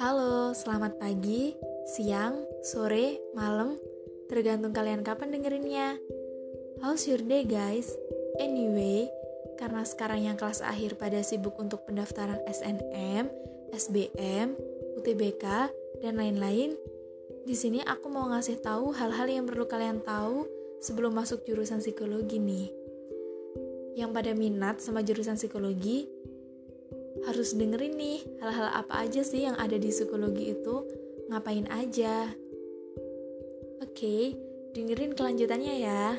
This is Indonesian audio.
Halo, selamat pagi, siang, sore, malam, tergantung kalian kapan dengerinnya. How's your day guys? Anyway, karena sekarang yang kelas akhir pada sibuk untuk pendaftaran SNM, SBM, UTBK, dan lain-lain, di sini aku mau ngasih tahu hal-hal yang perlu kalian tahu sebelum masuk jurusan psikologi nih yang pada minat sama jurusan psikologi harus dengerin nih hal-hal apa aja sih yang ada di psikologi itu ngapain aja. Oke, dengerin kelanjutannya ya.